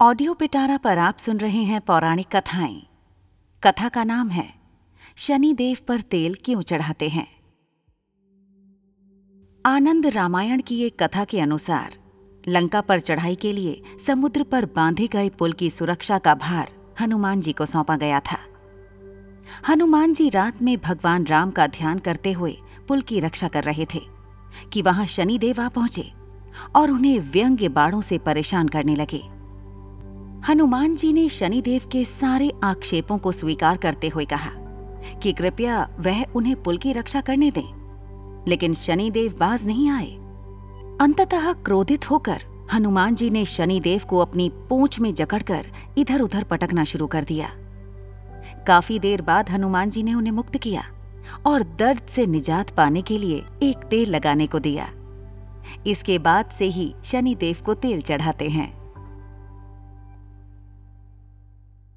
Audio पिटारा पर आप सुन रहे हैं पौराणिक कथाएँ। कथा का नाम है शनि देव पर तेल क्यों चढ़ाते हैं? आनंद रामायण की एक कथा के अनुसार, लंका पर चढ़ाई के लिए समुद्र पर बांधे गए पुल की सुरक्षा का भार हनुमान जी को सौंपा गया था। हनुमान जी रात में भगवान राम का ध्यान करते हुए पुल की रक्षा कर रहे थे, कि वहाँ शनिदेव आ पहुँचे और उन्हें व्यंग्य बाणों से परेशान करने लगे। हनुमान जी ने शनिदेव के सारे आक्षेपों को स्वीकार करते हुए कहा कि कृपया वह उन्हें पुल की रक्षा करने दें। लेकिन शनिदेव बाज नहीं आए। अंततः क्रोधित होकर हनुमान जी ने शनिदेव को अपनी पूंछ में जकड़कर इधर उधर पटकना शुरू कर दिया। काफ़ी देर बाद हनुमान जी ने उन्हें मुक्त किया और दर्द से निजात पाने के लिए एक तेल लगाने को दिया। इसके बाद से ही शनिदेव को तेल चढ़ाते हैं।